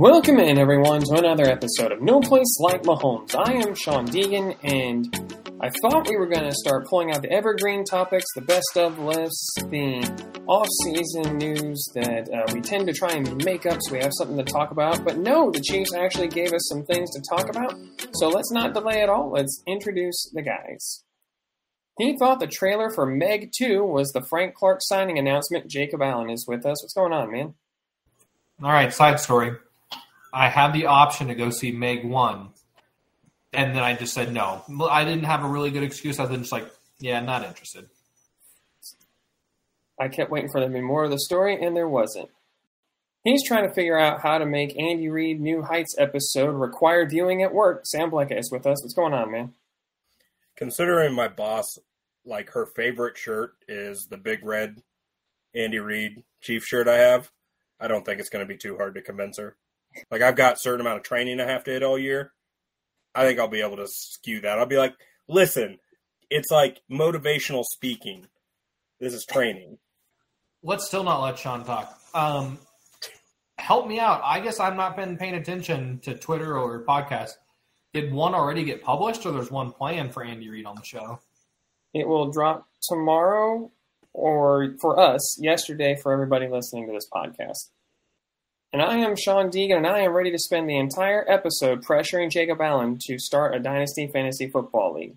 Welcome in, everyone, to another episode of No Place Like Mahomes. I am Shawn Deegan, and I thought we were going to start pulling out the evergreen topics, the best of lists, the off-season news that uh, we tend to try and make up so we have something to talk about. But no, the Chiefs actually gave us some things to talk about, so let's not delay at all. Let's introduce the guys. He thought the trailer for Meg 2 was the Frank Clark signing announcement. Jacob Allen is with us. What's going on, man? All right, side story. I had the option to go see Meg 1, and then I just said no. I didn't have a really good excuse. I was just like, yeah, not interested. I kept waiting for there to be more of the story, and there wasn't. He's trying to figure out how to make Andy Reid New Heights episode required viewing at work. Sam Blecka is with us. What's going on, man? Considering my boss, like her favorite shirt is the big red Andy Reid Chief shirt I have, I don't think it's going to be too hard to convince her. Like I've got a certain amount of training I have to hit all year. I think I'll be able to skew that. I'll be like, listen, it's like motivational speaking. This is training. Let's still not let Shawn talk. Um, help me out. I guess I've not been paying attention to Twitter or podcast. Did one already get published, or there's one planned for Andy Reid on the show? It will drop tomorrow, or for us, yesterday for everybody listening to this podcast. And I am Shawn Deegan, and I am ready to spend the entire episode pressuring Jacob Allen to start a Dynasty Fantasy Football League.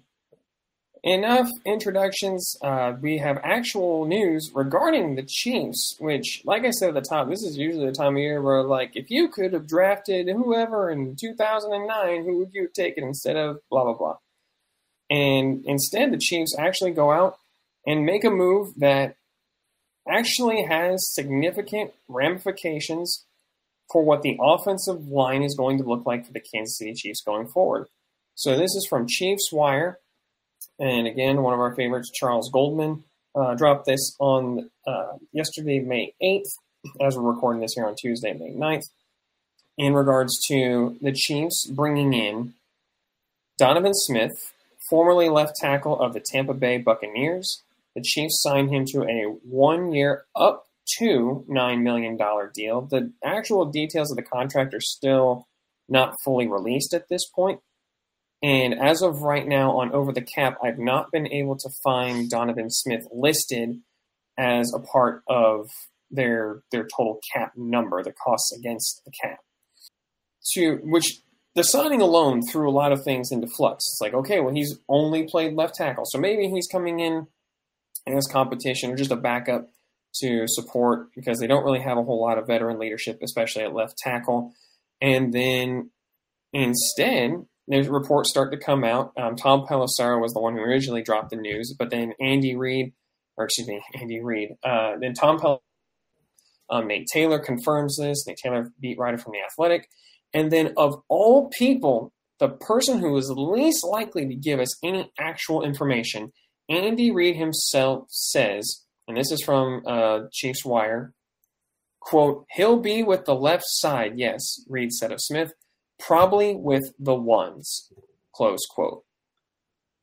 Enough introductions. Uh, we have actual news regarding the Chiefs, which, like I said at the top, this is usually the time of year where, like, if you could have drafted whoever in 2009, who would you have taken instead of blah, blah, blah. And instead, the Chiefs actually go out and make a move that actually has significant ramifications for what the offensive line is going to look like for the Kansas City Chiefs going forward. So this is from Chiefs Wire. And again, one of our favorites, Charles Goldman, uh, dropped this on uh, yesterday, May 8th, as we're recording this here on Tuesday, May 9th, in regards to the Chiefs bringing in Donovan Smith, formerly left tackle of the Tampa Bay Buccaneers. The Chiefs signed him to a one year, up to $9 million deal. The actual details of the contract are still not fully released at this point. And as of right now on Over the Cap, I've not been able to find Donovan Smith listed as a part of their their total cap number, the costs against the cap. To which the signing alone threw a lot of things into flux. It's like, okay, well, he's only played left tackle, so maybe he's coming in in this competition or just a backup to support because they don't really have a whole lot of veteran leadership, especially at left tackle. And then instead, there's reports start to come out. Um, Tom Pelissero was the one who originally dropped the news, but then Andy Reid, or excuse me, Andy Reid, uh, then Tom Pelissero, um, Nate Taylor confirms this. Nate Taylor, beat writer from The Athletic. And then, of all people, the person who is least likely to give us any actual information, Andy Reid himself says and this is from uh, Chiefs Wire. Quote, he'll be with the left side, yes, Reid said of Smith, probably with the ones, close quote.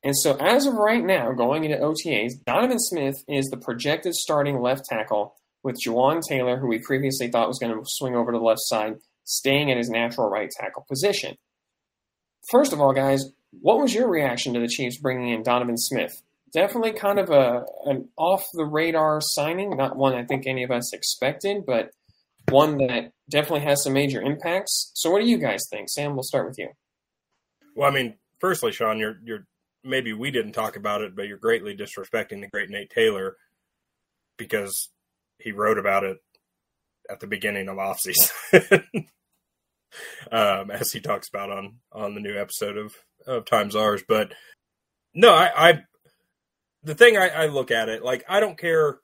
And so, as of right now, going into OTAs, Donovan Smith is the projected starting left tackle, with Jawaan Taylor, who we previously thought was going to swing over to the left side, staying at his natural right tackle position. First of all, guys, what was your reaction to the Chiefs bringing in Donovan Smith? Definitely kind of a an off the radar signing, not one I think any of us expected, but one that definitely has some major impacts. So, what do you guys think, Sam? We'll start with you. Well, I mean, firstly, Shawn, you're you're maybe we didn't talk about it, but you're greatly disrespecting the great Nate Taylor because he wrote about it at the beginning of offseason. um, as he talks about on on the new episode of of Times Ours, but no, I, I the thing I, I look at it like I don't care.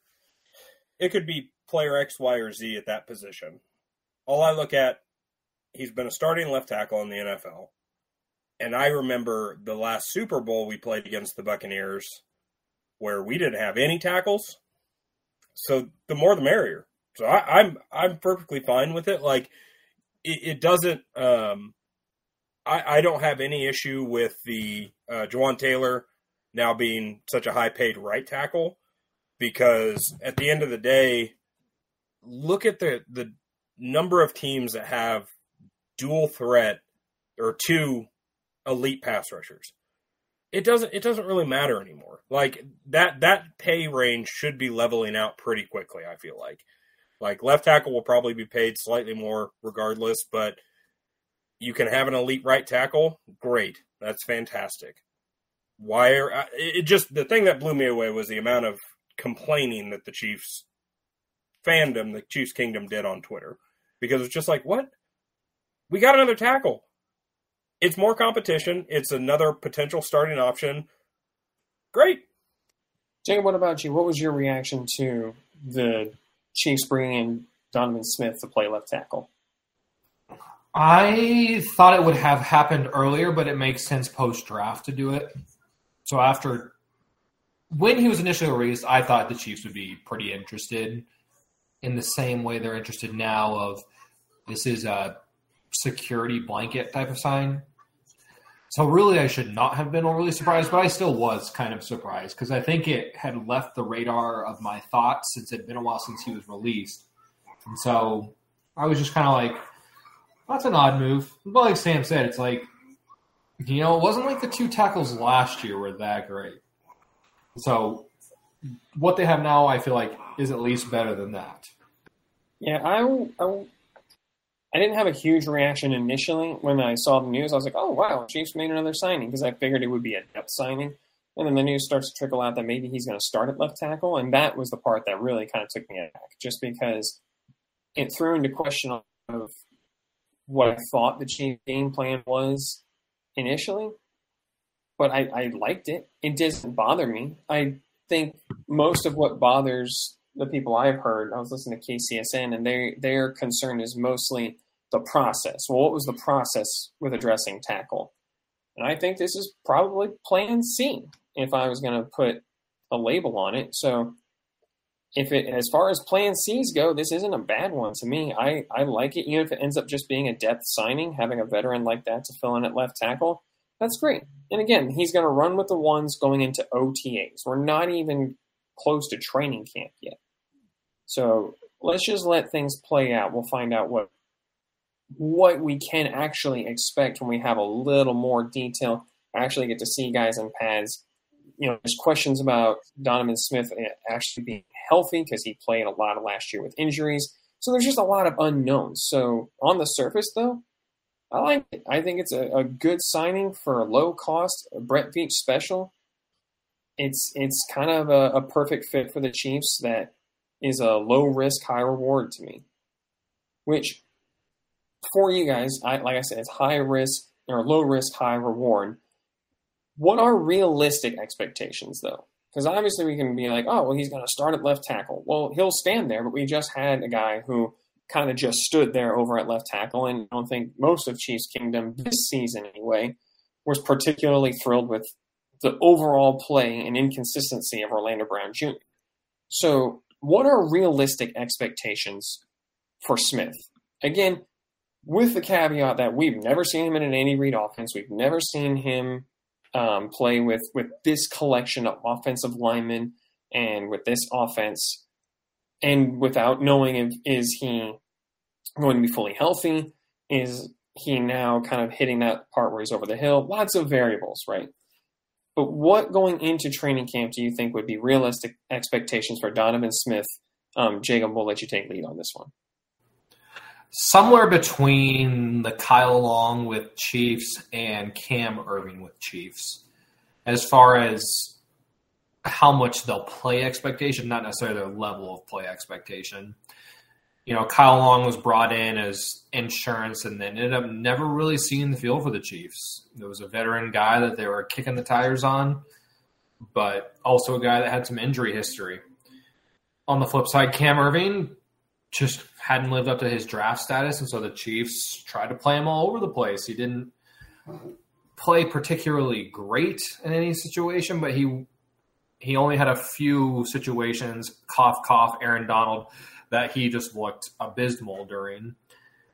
It could be player X, Y, or Z at that position. All I look at, he's been a starting left tackle in the NFL. And I remember the last Super Bowl we played against the Buccaneers where we didn't have any tackles. So the more the merrier. So I, am I'm, I'm perfectly fine with it. Like it, it doesn't um I, I don't have any issue with the uh Jawaan Taylor now being such a high paid right tackle because at the end of the day, look at the the number of teams that have dual threat or two elite pass rushers. It doesn't it doesn't really matter anymore. Like that that pay range should be leveling out pretty quickly, I feel like. Like left tackle will probably be paid slightly more regardless, but you can have an elite right tackle, great. That's fantastic. Why are it just the thing that blew me away was the amount of complaining that the Chiefs fandom, the Chiefs Kingdom did on Twitter. Because it's just like, what? We got another tackle. It's more competition. It's another potential starting option. Great. Jacob, what about you? What was your reaction to the Chiefs bringing in Donovan Smith to play left tackle? I thought it would have happened earlier, but it makes sense post draft to do it. So after when he was initially released, I thought the Chiefs would be pretty interested in the same way they're interested now of this is a security blanket type of sign. So really, I should not have been overly surprised, but I still was kind of surprised because I think it had left the radar of my thoughts since it had been a while since he was released, and so I was just kind of like, "That's an odd move." But like Sam said, it's like, you know, it wasn't like the two tackles last year were that great. So what they have now, I feel like, is at least better than that. Yeah, I, I, I didn't have a huge reaction initially when I saw the news. I was like, oh, wow, Chiefs made another signing because I figured it would be a depth signing. And then the news starts to trickle out that maybe he's going to start at left tackle. And that was the part that really kind of took me aback just because it threw into question of what I thought the Chiefs game plan was initially. But I, I liked it. It doesn't bother me. I think most of what bothers the people I've heard, I was listening to KCSN, and they their concern is mostly the process. Well, what was the process with addressing tackle? And I think this is probably Plan C if I was going to put a label on it. So, if it as far as Plan C's go, this isn't a bad one to me. I I like it, even if it ends up just being a depth signing, having a veteran like that to fill in at left tackle. That's great. And again, he's going to run with the ones going into OTAs. We're not even close to training camp yet. So let's just let things play out. We'll find out what what we can actually expect when we have a little more detail. Actually, get to see guys in pads. You know, there's questions about Donovan Smith eh, actually being healthy because he played a lot of last year with injuries. So there's just a lot of unknowns. So on the surface, though, I like it. I think it's a, a good signing for a low cost Brett Veach special. It's it's kind of a, a perfect fit for the Chiefs that is a low risk, high reward to me. Which, for you guys, I, like I said, it's high risk or low risk, high reward. What are realistic expectations, though? Because obviously we can be like, oh, well, he's going to start at left tackle. Well, he'll stand there, but we just had a guy who kind of just stood there over at left tackle, and I don't think most of Chiefs Kingdom this season, anyway, was particularly thrilled with the overall play and inconsistency of Orlando Brown Jr. So what are realistic expectations for Smith? Again, with the caveat that we've never seen him in an Andy Reid offense, we've never seen him um, play with with this collection of offensive linemen and with this offense, and without knowing if is he going to be fully healthy, is he now kind of hitting that part where he's over the hill? Lots of variables, right? But what going into training camp do you think would be realistic expectations for Donovan Smith? Um, Jacob, we'll let you take lead on this one. Somewhere between the Kyle Long with Chiefs and Cam Erving with Chiefs, as far as how much they'll play expectation, not necessarily their level of play expectation you know, Kyle Long was brought in as insurance and then ended up never really seeing the field for the Chiefs. There was a veteran guy that they were kicking the tires on, but also a guy that had some injury history. On the flip side, Cam Erving just hadn't lived up to his draft status, and so the Chiefs tried to play him all over the place. He didn't play particularly great in any situation, but he he only had a few situations. Cough, cough. Aaron Donald that he just looked abysmal during.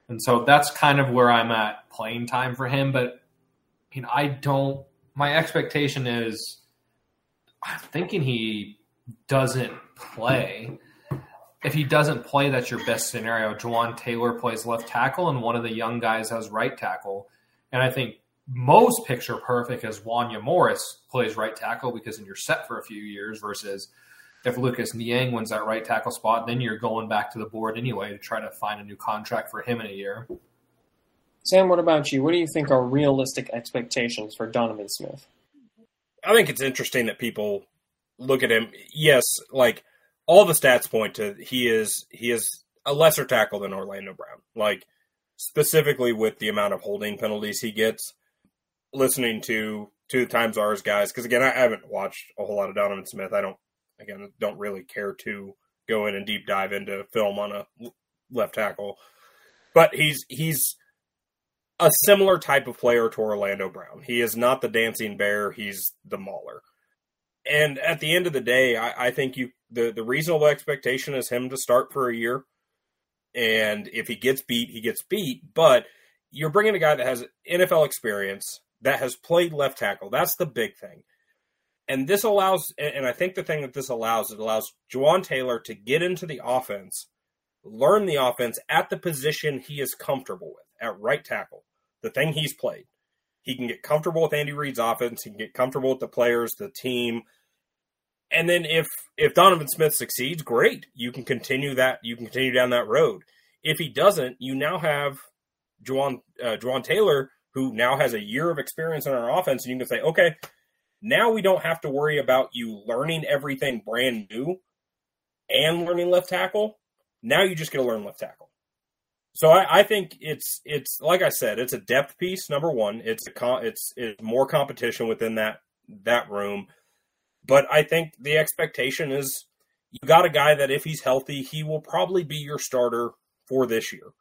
And so that's kind of where I'm at playing time for him. But I mean, I don't. My expectation is, I'm thinking he doesn't play. If he doesn't play, that's your best scenario. Jawaan Taylor plays left tackle, and one of the young guys has right tackle. And I think most picture perfect is Wanya Morris plays right tackle because then you're set for a few years versus if Lucas Niang wins that right tackle spot, then you're going back to the board anyway to try to find a new contract for him in a year. Sam, what about you? What do you think are realistic expectations for Donovan Smith? I think it's interesting that people look at him. Yes, like all the stats point to he is he is a lesser tackle than Orlando Brown. Like specifically with the amount of holding penalties he gets. Listening to the Times ours guys, because again, I haven't watched a whole lot of Donovan Smith. I don't again don't really care to go in and deep dive into film on a left tackle, but he's he's a similar type of player to Orlando Brown. He is not the dancing bear; he's the mauler. And at the end of the day, I, I think you the the reasonable expectation is him to start for a year. And if he gets beat, he gets beat. But you're bringing a guy that has NFL experience, that has played left tackle. That's the big thing. And this allows, and I think the thing that this allows, it allows Jawaan Taylor to get into the offense, learn the offense at the position he is comfortable with, at right tackle, the thing he's played. He can get comfortable with Andy Reid's offense. He can get comfortable with the players, the team, and then if if Donovan Smith succeeds, great. You can continue that. You can continue down that road. If he doesn't, you now have Jawaan uh, Jawaan Taylor, who now has a year of experience in our offense, and you can say, okay, now we don't have to worry about you learning everything brand new and learning left tackle. Now you just get to learn left tackle. So I, I, think it's it's like I said, it's a depth piece. Number one, it's a it's it's more competition within that that room. But I think the expectation is you got a guy that if he's healthy, he will probably be your starter for this year.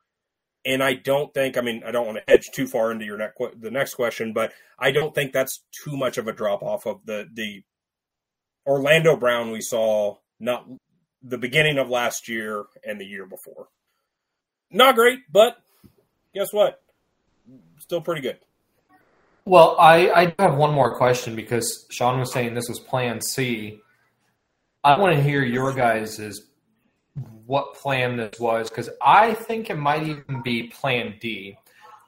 And I don't think, I mean, I don't want to edge too far into your next the next question, but I don't think that's too much of a drop off of the the Orlando Brown we saw not the beginning of last year and the year before. Not great, but guess what? Still pretty good. Well, I, I have one more question because Shawn was saying this was Plan C. I want to hear your guys' what plan this was because I think it might even be Plan D.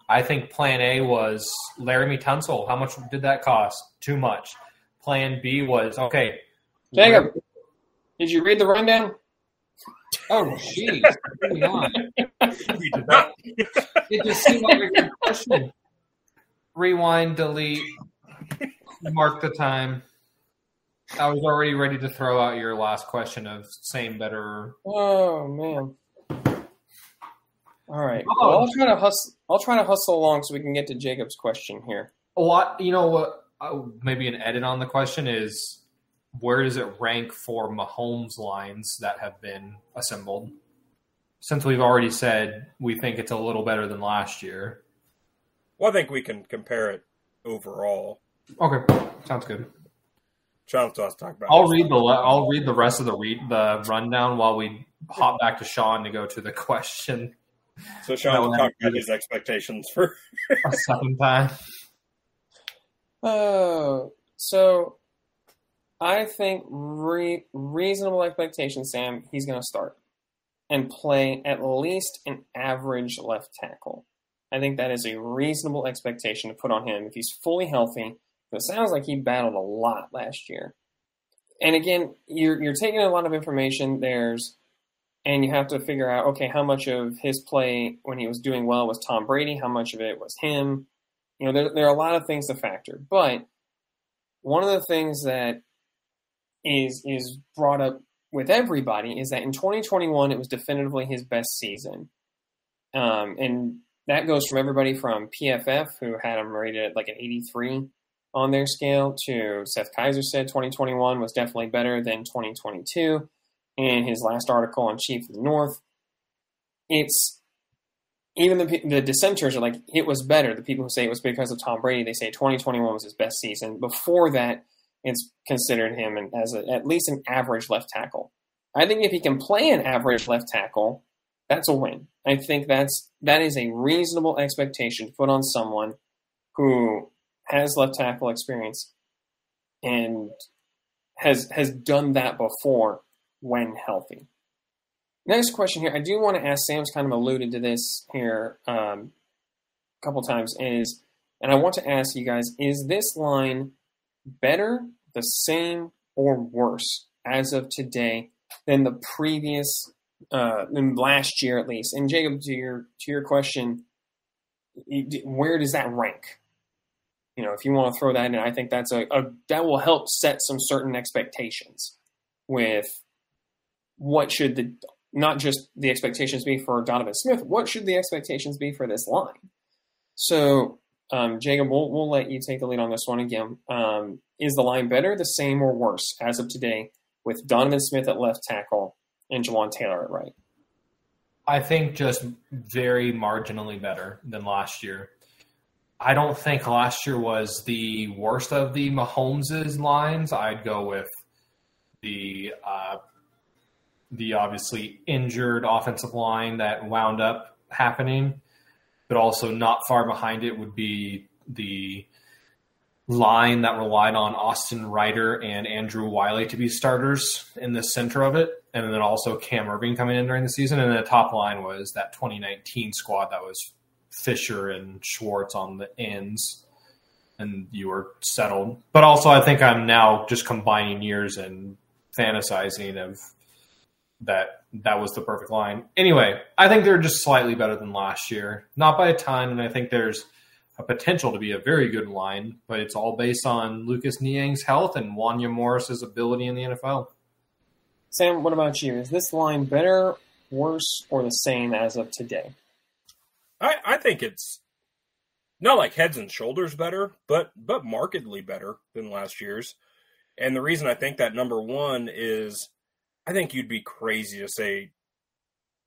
I think Plan A was Laremy Tunsil. How much did that cost? Too much. Plan B was okay. Jacob, did you read the rundown? Oh, jeez. we did not. It just seemed like a good question rewind, delete, mark the time. I was already ready to throw out your last question of same, better. Oh man! All right, oh. well, I'll try to hustle. I'll try to hustle along so we can get to Jacob's question here. A lot. you know? What uh, maybe an edit on the question is where does it rank for Mahomes lines that have been assembled? Since we've already said we think it's a little better than last year. Well, I think we can compare it overall. Okay, sounds good. Shawn to talk about. I'll read the I'll read the rest of the read the rundown while we hop back to Shawn to go to the question. So Shawn will talk about his expectations for a second time. Oh, so I think re- reasonable expectation, Sam. He's going to start and play at least an average left tackle. I think that is a reasonable expectation to put on him if he's fully healthy. It sounds like he battled a lot last year. And again, you're you're taking a lot of information. There's and you have to figure out okay, how much of his play when he was doing well was Tom Brady, how much of it was him. You know, there, there are a lot of things to factor. But one of the things that is is brought up with everybody is that in 2021 it was definitively his best season. Um, and that goes from everybody from PFF, who had him rated at like an 83 on their scale, to Seth Keysor said 2021 was definitely better than 2022. In his last article on Chief of the North, it's even the, the dissenters are like it was better. The people who say it was because of Tom Brady, they say 2021 was his best season. Before that, it's considered him as a, at least an average left tackle. I think if he can play an average left tackle, that's a win. I think that's that is a reasonable expectation to put on someone who has left tackle experience and has has done that before when healthy. Next question here. I do want to ask. Sam's kind of alluded to this here um, a couple times. Is and I want to ask you guys: Is this line better, the same, or worse as of today than the previous, uh, than last year at least? And Jacob, to your to your question, where does that rank? You know, if you want to throw that in, I think that's a, a that will help set some certain expectations with what should the not just the expectations be for Donovan Smith, what should the expectations be for this line? So, um, Jacob, we'll, we'll let you take the lead on this one again. Um, is the line better, the same, or worse as of today with Donovan Smith at left tackle and Jawaan Taylor at right? I think just very marginally better than last year. I don't think last year was the worst of the Mahomes' lines. I'd go with the uh, the obviously injured offensive line that wound up happening, but also not far behind it would be the line that relied on Austin Reiter and Andrew Wylie to be starters in the center of it, and then also Cam Erving coming in during the season. And the top line was that 2019 squad that was Fisher and Schwartz on the ends, and you were settled. But also, I think I'm now just combining years and fantasizing of that that was the perfect line. Anyway, I think they're just slightly better than last year, not by a ton, and I think there's a potential to be a very good line, but it's all based on Lucas Niang's health and Wanya Morris's ability in the NFL. Sam, what about you? Is this line better, worse, or the same as of today? I, I think it's not like heads and shoulders better, but but markedly better than last year's. And the reason I think that number one is I think you'd be crazy to say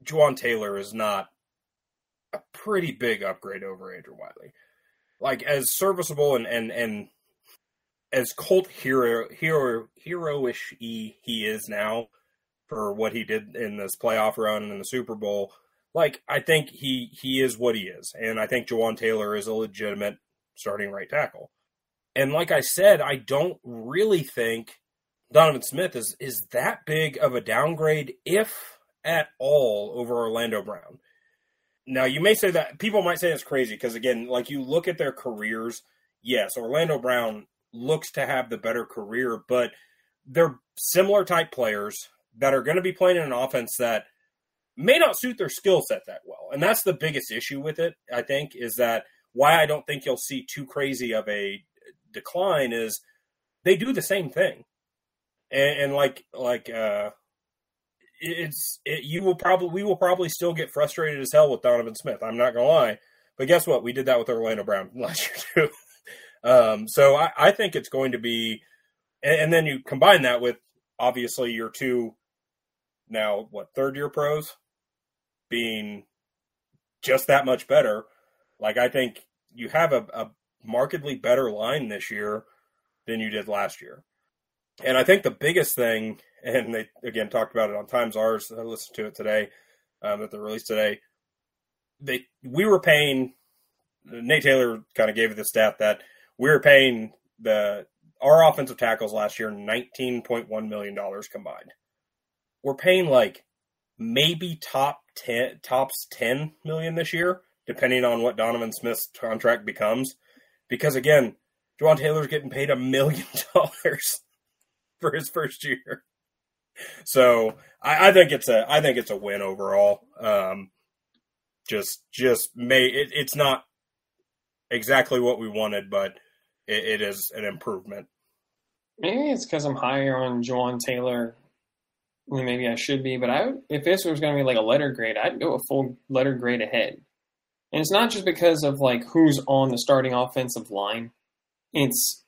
Jawaan Taylor is not a pretty big upgrade over Andrew Wylie. Like as serviceable and and and as cult hero hero heroish he is now for what he did in this playoff run in the Super Bowl. Like I think he he is what he is, and I think Jawaan Taylor is a legitimate starting right tackle. And like I said, I don't really think Donovan Smith is is that big of a downgrade, if at all, over Orlando Brown. Now you may say that people might say it's crazy because again, like you look at their careers, yes, Orlando Brown looks to have the better career, but they're similar type players that are going to be playing in an offense that may not suit their skill set that well. And that's the biggest issue with it, I think, is that why I don't think you'll see too crazy of a decline is they do the same thing and, and like like uh, it's it, you will probably we will probably still get frustrated as hell with Donovan Smith. I'm not gonna lie, but guess what? We did that with Orlando Brown last year too. Um, so I, I think it's going to be, and, and then you combine that with obviously your two now what third year pros being just that much better. Like I think you have a, a markedly better line this year than you did last year. And I think the biggest thing, and they again talked about it on Times Ours. I listened to it today um, at the release today. They we were paying. Nate Taylor kind of gave the stat that we were paying the our offensive tackles last year nineteen point one million dollars combined. We're paying like maybe top ten tops ten million this year, depending on what Donovan Smith's contract becomes. Because again, Jawaan Taylor's getting paid a million dollars for his first year. So I, I, think it's a I think it's a win overall. Um, just just may it, it's not exactly what we wanted, but it, it is an improvement. Maybe it's because I'm higher on Jawaan Taylor. Maybe I should be, but I if this was going to be like a letter grade, I'd go a full letter grade ahead. And it's not just because of like who's on the starting offensive line. It's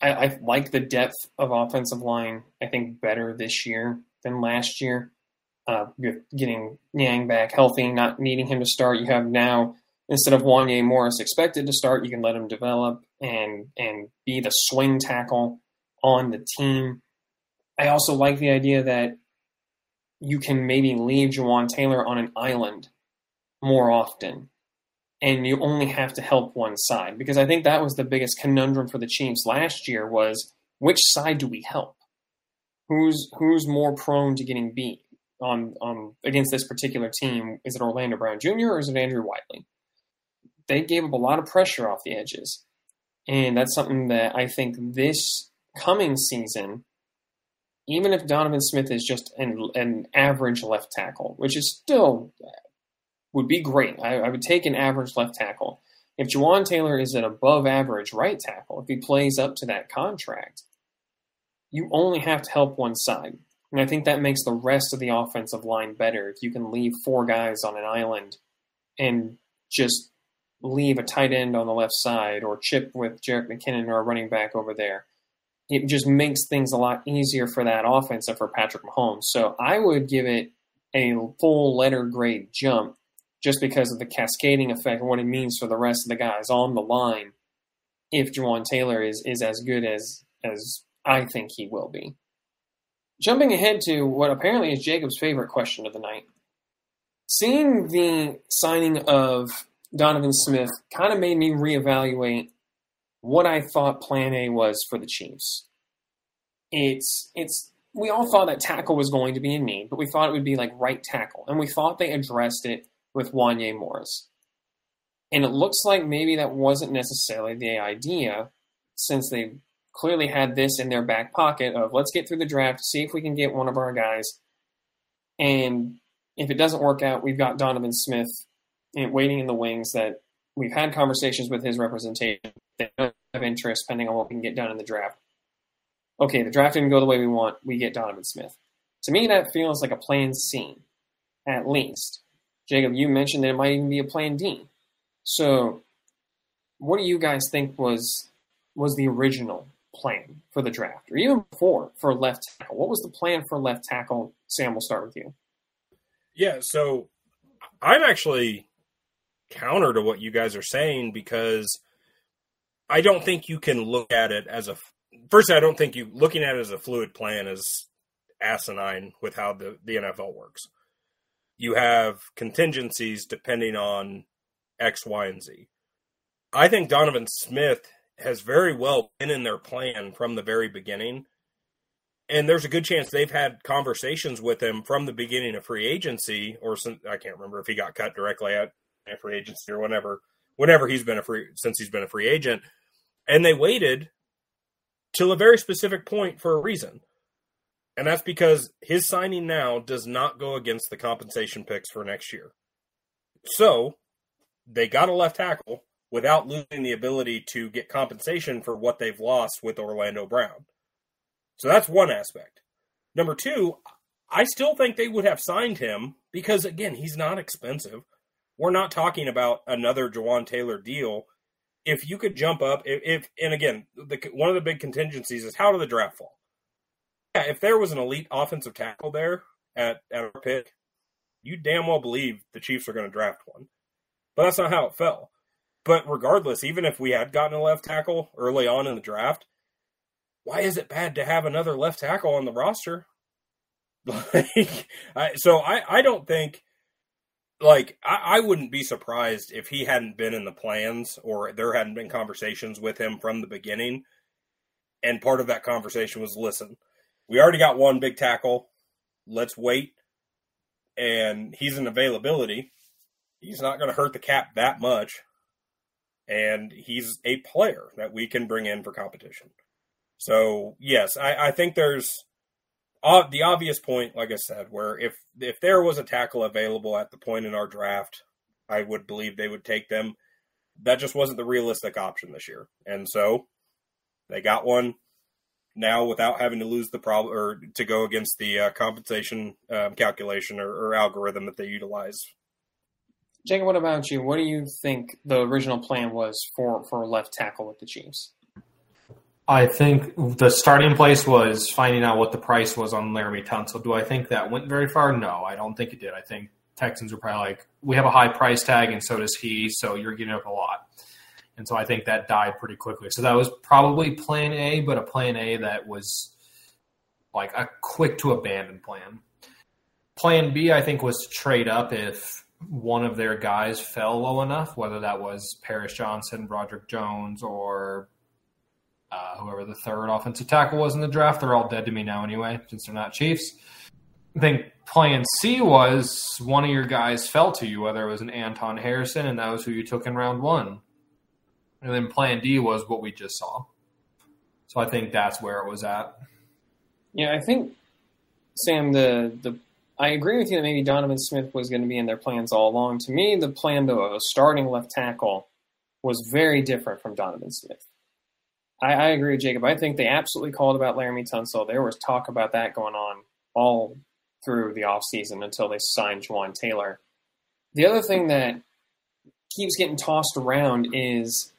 I, I like the depth of offensive line. I think better this year than last year. Uh, getting Niang back healthy, not needing him to start. You have now instead of Wanya Morris expected to start, you can let him develop and and be the swing tackle on the team. I also like the idea that you can maybe leave Jawaan Taylor on an island more often and you only have to help one side because I think that was the biggest conundrum for the Chiefs last year was which side do we help? Who's who's more prone to getting beat? on on against this particular team. Is it Orlando Brown Jr. or is it Andrew Wylie? They gave up a lot of pressure off the edges, and that's something that I think this coming season, even if Donovan Smith is just an, an average left tackle, which is still would be great. I, I would take an average left tackle. If Jawaan Taylor is an above average right tackle, if he plays up to that contract, you only have to help one side. And I think that makes the rest of the offensive line better if you can leave four guys on an island and just leave a tight end on the left side or chip with Jerick McKinnon or a running back over there. It just makes things a lot easier for that offense and for Patrick Mahomes. So I would give it a full letter grade jump just because of the cascading effect and what it means for the rest of the guys on the line if Jawaan Taylor is, is as good as as I think he will be. Jumping ahead to what apparently is Jacob's favorite question of the night. Seeing the signing of Donovan Smith kind of made me reevaluate what I thought plan A was for the Chiefs. It's it's we all thought that tackle was going to be in need, but we thought it would be like right tackle, and we thought they addressed it with Wanya Morris. And it looks like maybe that wasn't necessarily the idea, since they clearly had this in their back pocket of let's get through the draft, see if we can get one of our guys. And if it doesn't work out, we've got Donovan Smith waiting in the wings that we've had conversations with his representation that have interest depending on what we can get done in the draft. Okay, the draft didn't go the way we want. We get Donovan Smith. To me, that feels like a plan C, at least. Jacob, you mentioned that it might even be a plan D. So, what do you guys think was was the original plan for the draft, or even before for left tackle? What was the plan for left tackle? Sam, we'll start with you. Yeah, so I'm actually counter to what you guys are saying because I don't think you can look at it as a first. I don't think you looking at it as a fluid plan is asinine with how the the NFL works. You have contingencies depending on X, Y, and Z. I think Donovan Smith has very well been in their plan from the very beginning. And there's a good chance they've had conversations with him from the beginning of free agency, or I can't remember if he got cut directly at free agency or whenever, whenever he's been a free since he's been a free agent. And they waited till a very specific point for a reason. And that's because his signing now does not go against the compensation picks for next year. So they got a left tackle without losing the ability to get compensation for what they've lost with Orlando Brown. So that's one aspect. Number two, I still think they would have signed him because, again, he's not expensive. We're not talking about another Jawaan Taylor deal. If you could jump up, if, if and again, the, one of the big contingencies is how did the draft fall? Yeah, if there was an elite offensive tackle there at, at our pick, you damn well believe the Chiefs are going to draft one. But that's not how it fell. But regardless, even if we had gotten a left tackle early on in the draft, why is it bad to have another left tackle on the roster? Like, I, so I, I don't think, like, I, I wouldn't be surprised if he hadn't been in the plans or there hadn't been conversations with him from the beginning. And part of that conversation was listen, we already got one big tackle. Let's wait. And he's an availability. He's not going to hurt the cap that much and he's a player that we can bring in for competition. So yes, I, I think there's uh, the obvious point, like I said, where if if there was a tackle available at the point in our draft, I would believe they would take them. That just wasn't the realistic option this year, and so they got one now without having to lose the problem or to go against the uh, compensation um, calculation or, or algorithm that they utilize Jacob, what about you? What do you think the original plan was for, for left tackle with the Chiefs? I think the starting place was finding out what the price was on Laremy Tunsil. Do I think that went very far? No, I don't think it did. I think Texans were probably like, we have a high price tag, and so does he, so you're getting up a lot. And so I think that died pretty quickly. So that was probably plan A, but a plan A that was like a quick to abandon plan. Plan B, I think, was to trade up if one of their guys fell low enough, whether that was Paris Johnson, Broderick Jones, or uh, whoever the third offensive tackle was in the draft. They're all dead to me now anyway, since they're not Chiefs. I think plan C was one of your guys fell to you, whether it was an Anton Harrison, and that was who you took in round one. And then plan D was what we just saw. So I think that's where it was at. Yeah, I think Sam, the the I agree with you that maybe Donovan Smith was going to be in their plans all along. To me, the plan though of a starting left tackle was very different from Donovan Smith. I, I agree with Jacob. I think they absolutely called about Laremy Tunsil. There was talk about that going on all through the offseason until they signed Jawaan Taylor. The other thing that keeps getting tossed around is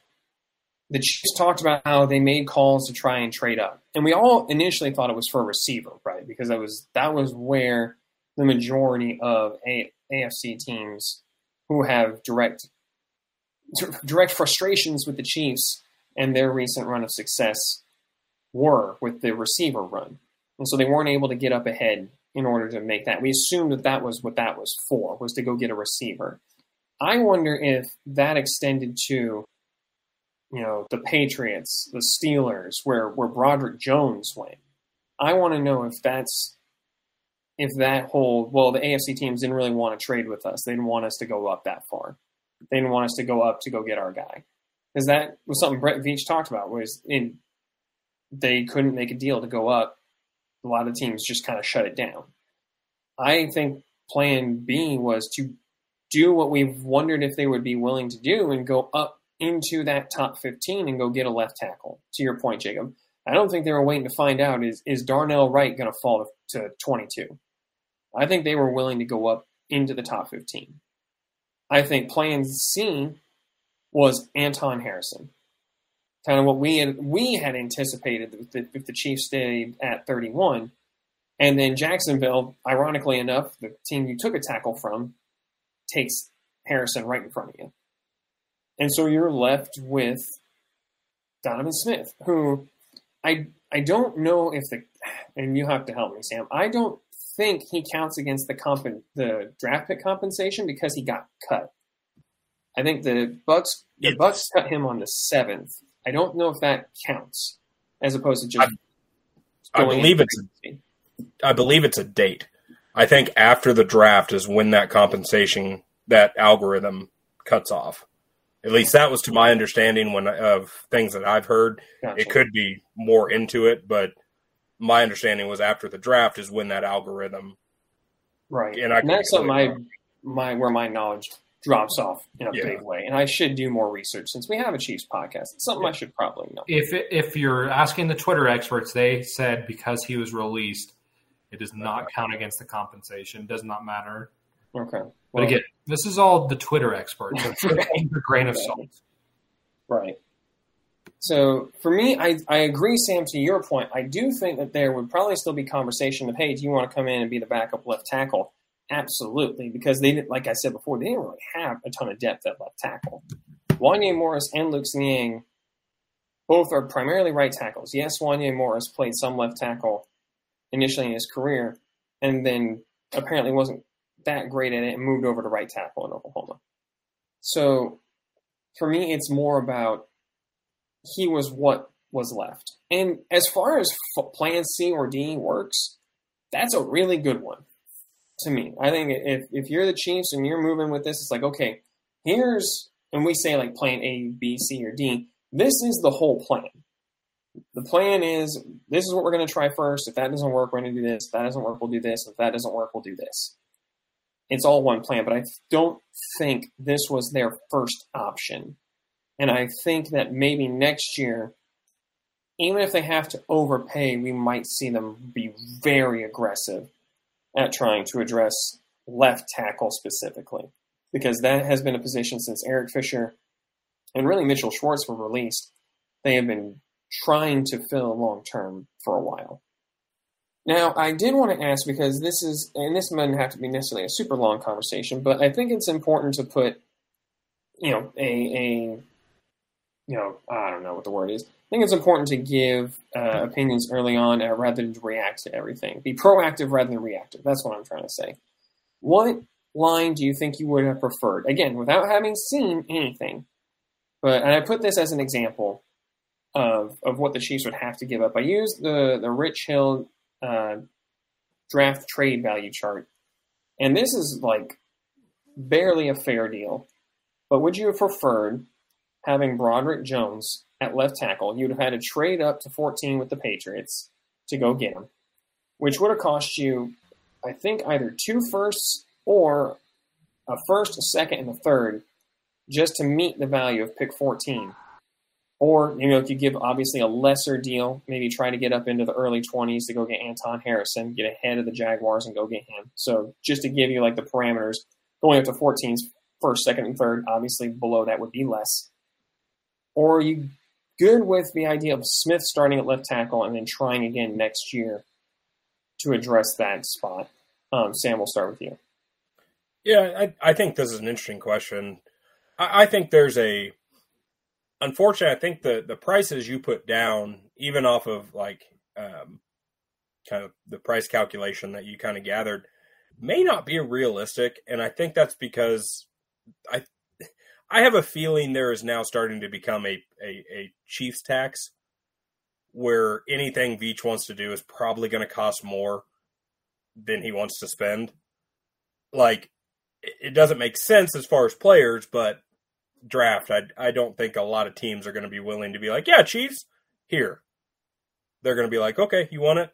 the Chiefs talked about how they made calls to try and trade up. And we all initially thought it was for a receiver, right? Because that was that was where the majority of a- AFC teams who have direct direct frustrations with the Chiefs and their recent run of success were with the receiver run. And so they weren't able to get up ahead in order to make that. We assumed that that was what that was for, was to go get a receiver. I wonder if that extended to, you know, the Patriots, the Steelers, where where Broderick Jones went. I want to know if that's if that whole well, the AFC teams didn't really want to trade with us. They didn't want us to go up that far. They didn't want us to go up to go get our guy. Because that was something Brett Veach talked about was in they couldn't make a deal to go up. A lot of teams just kind of shut it down. I think plan B was to do what we've wondered if they would be willing to do and go up into that top 15 and go get a left tackle. To your point, Jacob. I don't think they were waiting to find out is is Darnell Wright going to fall to, to 22. I think they were willing to go up into the top 15. I think plan C was Anton Harrison. Kind of what we had we had anticipated if the, if the Chiefs stayed at 31, and then Jacksonville, ironically enough, the team you took a tackle from, takes Harrison right in front of you, and so you're left with Donovan Smith, who I I don't know if the and you have to help me, Sam. I don't think he counts against the comp the draft pick compensation because he got cut. I think the Bucks the It's- Bucks cut him on the seventh. I don't know if that counts as opposed to just. I going believe it's. I believe it's a date. I think after the draft is when that compensation that algorithm cuts off. At least that was to my understanding when of things that I've heard. Gotcha. It could be more into it, but my understanding was after the draft is when that algorithm. right, and I and that's be something totally I wrong. my where my knowledge drops off in a Yeah. big way, and I should do more research since we have a Chiefs podcast. It's something I should probably know. If it, if you're asking the Twitter experts, they said because he was released, it does not count against the compensation. Does not matter. Okay, But again, this is all the Twitter experts. So take it with a grain of salt. Right. So for me, I, I agree, Sam, to your point. I do think that there would probably still be conversation of, hey, do you want to come in and be the backup left tackle? Absolutely, because they didn't, like I said before, they didn't really have a ton of depth at left tackle. Wanya Morris and Luke Niang both are primarily right tackles. Yes, Wanya Morris played some left tackle initially in his career, and then apparently wasn't that great at it and moved over to right tackle in Oklahoma. So for me, it's more about he was what was left. And as far as plan C or D works, that's a really good one to me. I think if, if you're the Chiefs and you're moving with this, it's like, okay, here's, and we say like plan A, B, C, or D, this is the whole plan. The plan is this is what we're going to try first. If that doesn't work, we're going to do this. If that doesn't work, we'll do this. If that doesn't work, we'll do this. It's all one plan, but I don't think this was their first option. And I think that maybe next year, even if they have to overpay, we might see them be very aggressive at trying to address left tackle specifically. Because that has been a position since Eric Fisher and really Mitchell Schwartz were released. They have been trying to fill long term for a while. Now, I did want to ask because this is, and this doesn't have to be necessarily a super long conversation, but I think it's important to put, you know, a, a you know, I don't know what the word is. I think it's important to give uh, opinions early on uh, rather than react to everything. Be proactive rather than reactive. That's what I'm trying to say. What line do you think you would have preferred? Again, without having seen anything, but and I put this as an example of of what the Chiefs would have to give up. I used the the Rich Hill uh, draft trade value chart. And this is like barely a fair deal. But would you have preferred having Broderick Jones at left tackle? You'd have had to trade up to 14 with the Patriots to go get him, which would have cost you, I think, either two firsts or a first, a second, and a third just to meet the value of pick 14. Or, you know, if you give obviously a lesser deal, maybe try to get up into the early 20s to go get Anton Harrison, get ahead of the Jaguars and go get him. So just to give you like the parameters, going up to 14s, first, second, and third, obviously below that would be less. Or you good with the idea of Smith starting at left tackle and then trying again next year to address that spot? Um, Sam, we'll start with you. Yeah, I, I think this is an interesting question. I, I think there's a, unfortunately, I think the the prices you put down, even off of like um, kind of the price calculation that you kind of gathered, may not be realistic, and I think that's because I I have a feeling there is now starting to become a a, a Chiefs tax where anything Veach wants to do is probably going to cost more than he wants to spend. Like it doesn't make sense as far as players, but draft, I I don't think a lot of teams are going to be willing to be like, yeah, Chiefs, here. They're going to be like, okay, you want it?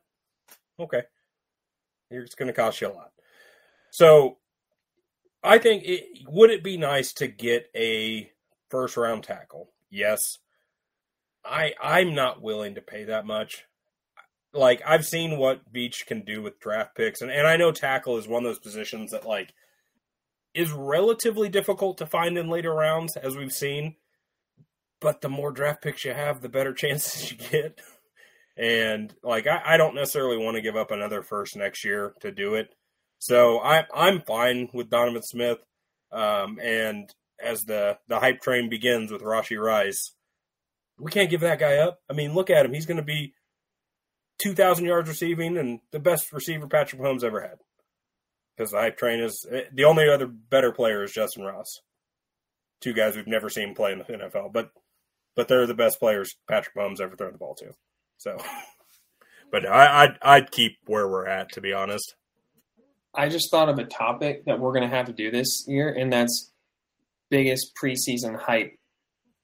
Okay, it's going to cost you a lot. So, I think it would it be nice to get a first round tackle? Yes. I I'm not willing to pay that much. Like I've seen what Veach can do with draft picks, and, and I know tackle is one of those positions that like is relatively difficult to find in later rounds, as we've seen. But the more draft picks you have, the better chances you get. And like, I, I don't necessarily want to give up another first next year to do it. So I, I'm fine with Donovan Smith. Um, and as the, the hype train begins with Rashee Rice, we can't give that guy up. I mean, look at him. He's going to be 2,000 yards receiving and the best receiver Patrick Mahomes ever had because the hype train is eh, the only other better player is Justyn Ross. Two guys we've never seen play in the NFL, but but they're the best players Patrick Mahomes ever thrown the ball to. So, but I, I'd I'd keep where we're at to be honest. I just thought of a topic that we're going to have to do this year, and that's biggest preseason hype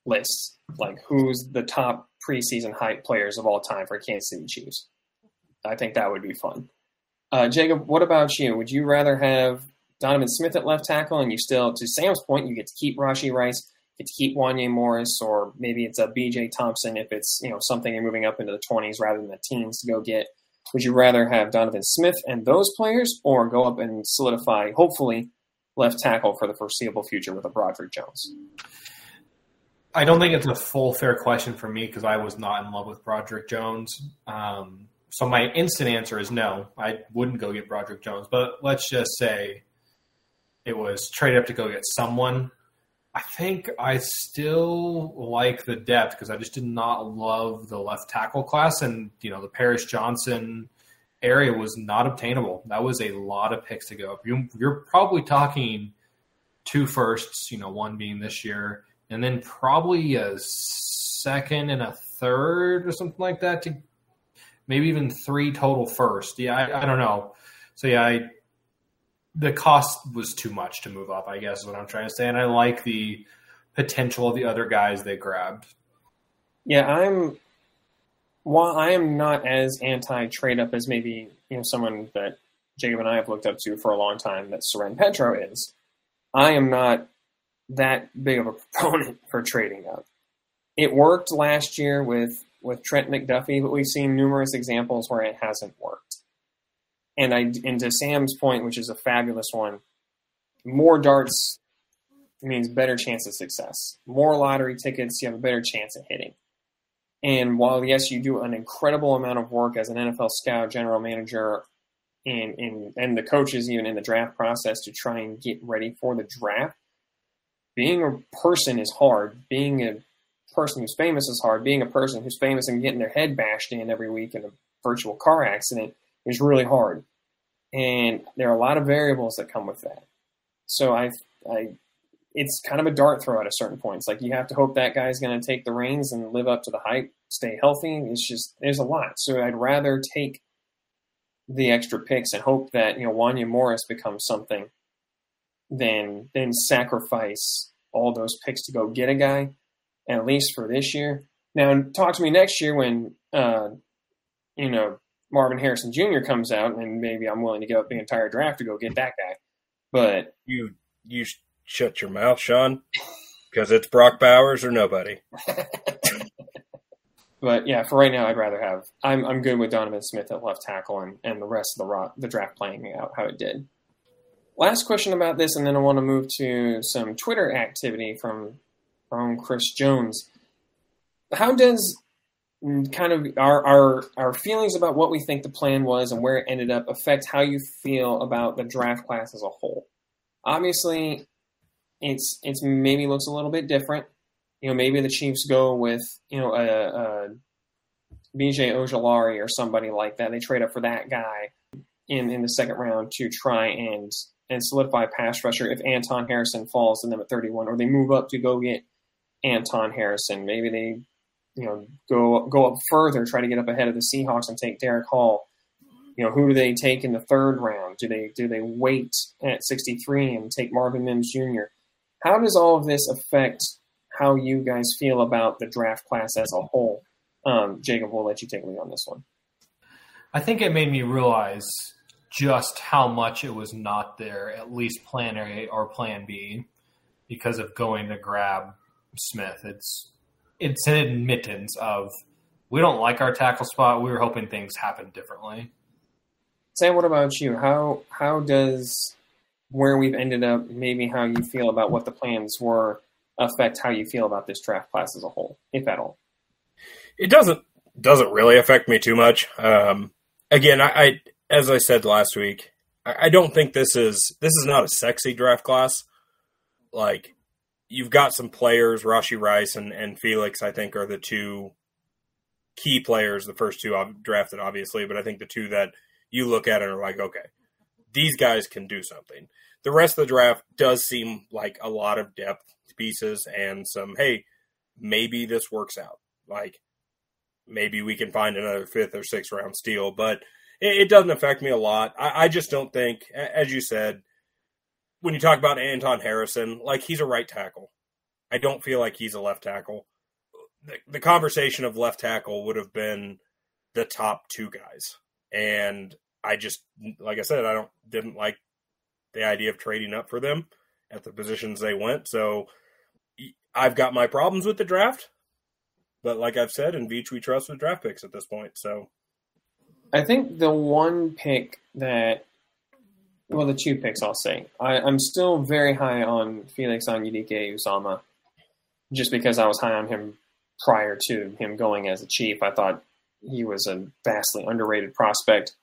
lists. Like who's the top preseason hype players of all time for Kansas City Chiefs? I think that would be fun. Uh, Jacob, what about you? Would you rather have Donovan Smith at left tackle and you still, to Sam's point, you get to keep Rashee Rice, get to keep Wanya Morris, or maybe it's a BJ Thompson if it's you know something you're moving up into the 20s rather than the teens to go get. Would you rather have Donovan Smith and those players, or go up and solidify, hopefully, left tackle for the foreseeable future with a Broderick Jones? I don't think it's a full fair question for me because I was not in love with Broderick Jones. Um, so my instant answer is no. I wouldn't go get Broderick Jones. But let's just say it was trade up to go get someone. I think I still like the depth because I just did not love the left tackle class, and you know the Paris Johnson area was not obtainable. That was a lot of picks to go up. You, you're probably talking two firsts, you know, one being this year, and then probably a second and a third or something like that to maybe even three total first. Yeah, I, I don't know. So yeah, I, the cost was too much to move up. I guess is what I'm trying to say, and I like the potential of the other guys they grabbed. Yeah, I'm. While I am not as anti trade up as maybe you know someone that Jacob and I have looked up to for a long time that Soren Petro is, I am not that big of a proponent for trading up. It worked last year with with Trent McDuffie, but we've seen numerous examples where it hasn't worked. And I, and to Sam's point, which is a fabulous one, more darts means better chance of success. More lottery tickets, you have a better chance at hitting. And while yes, you do an incredible amount of work as an NFL scout, general manager, and and and the coaches even in the draft process to try and get ready for the draft, being a person is hard. Being a person who's famous is hard. Being a person who's famous and getting their head bashed in every week in a virtual car accident is really hard. And there are a lot of variables that come with that. So I, I, it's kind of a dart throw at a certain point. It's like you have to hope that guy's going to take the reins and live up to the hype, stay healthy. It's just there's a lot. So I'd rather take the extra picks and hope that you know Wanya Morris becomes something than than sacrifice all those picks to go get a guy, at least for this year. Now, talk to me next year when uh, you know Marvin Harrison Jr. comes out, and maybe I'm willing to give up the entire draft to go get that guy. But you you shut your mouth, Shawn, because it's Brock Bowers or nobody. but yeah, for right now, I'd rather have. I'm I'm good with Donovan Smith at left tackle and, and the rest of the the draft playing out how it did. Last question about this, and then I want to move to some Twitter activity from from Chris Jones. How does Mm, kind of our, our our feelings about what we think the plan was and where it ended up affect how you feel about the draft class as a whole? Obviously, it's it's maybe looks a little bit different. You know, maybe the Chiefs go with you know a, a BJ Ojulari or somebody like that. They trade up for that guy in in the second round to try and and solidify pass rusher if Anton Harrison falls to them at 31, or they move up to go get Anton Harrison. Maybe they, you know, go go up further, try to get up ahead of the Seahawks and take Derick Hall. You know, who do they take in the third round? Do they do they wait at 63 and take Marvin Mims Jr.? How does all of this affect how you guys feel about the draft class as a whole? Um, Jacob, we'll let you take lead on this one. I think it made me realize just how much it was not there, at least plan A or plan B, because of going to grab Smith. It's it's an admittance of we don't like our tackle spot. We were hoping things happened differently. Sam, what about you? How how does where we've ended up, maybe how you feel about what the plans were, affect how you feel about this draft class as a whole, if at all? It doesn't doesn't really affect me too much. Um, again, I, I as I said last week, I, I don't think this is this is not a sexy draft class. Like you've got some players, Rashee Rice and, and Felix, I think, are the two key players. The first two I've drafted, obviously, but I think the two that you look at and are like, okay, these guys can do something. The rest of the draft does seem like a lot of depth pieces and some, hey, maybe this works out. Like maybe we can find another fifth or sixth round steal, but it, it doesn't affect me a lot. I, I just don't think, as you said, when you talk about Anton Harrison, like he's a right tackle. I don't feel like he's a left tackle. The, the conversation of left tackle would have been the top two guys, and I just, like I said, I don't didn't like the idea of trading up for them at the positions they went. So I've got my problems with the draft, but like I've said, in Veach we trust with draft picks at this point. So I think the one pick that, well, the two picks I'll say, I, am still very high on Felix Anudike-Uzomah, just because I was high on him prior to him going as a chief. I thought he was a vastly underrated prospect,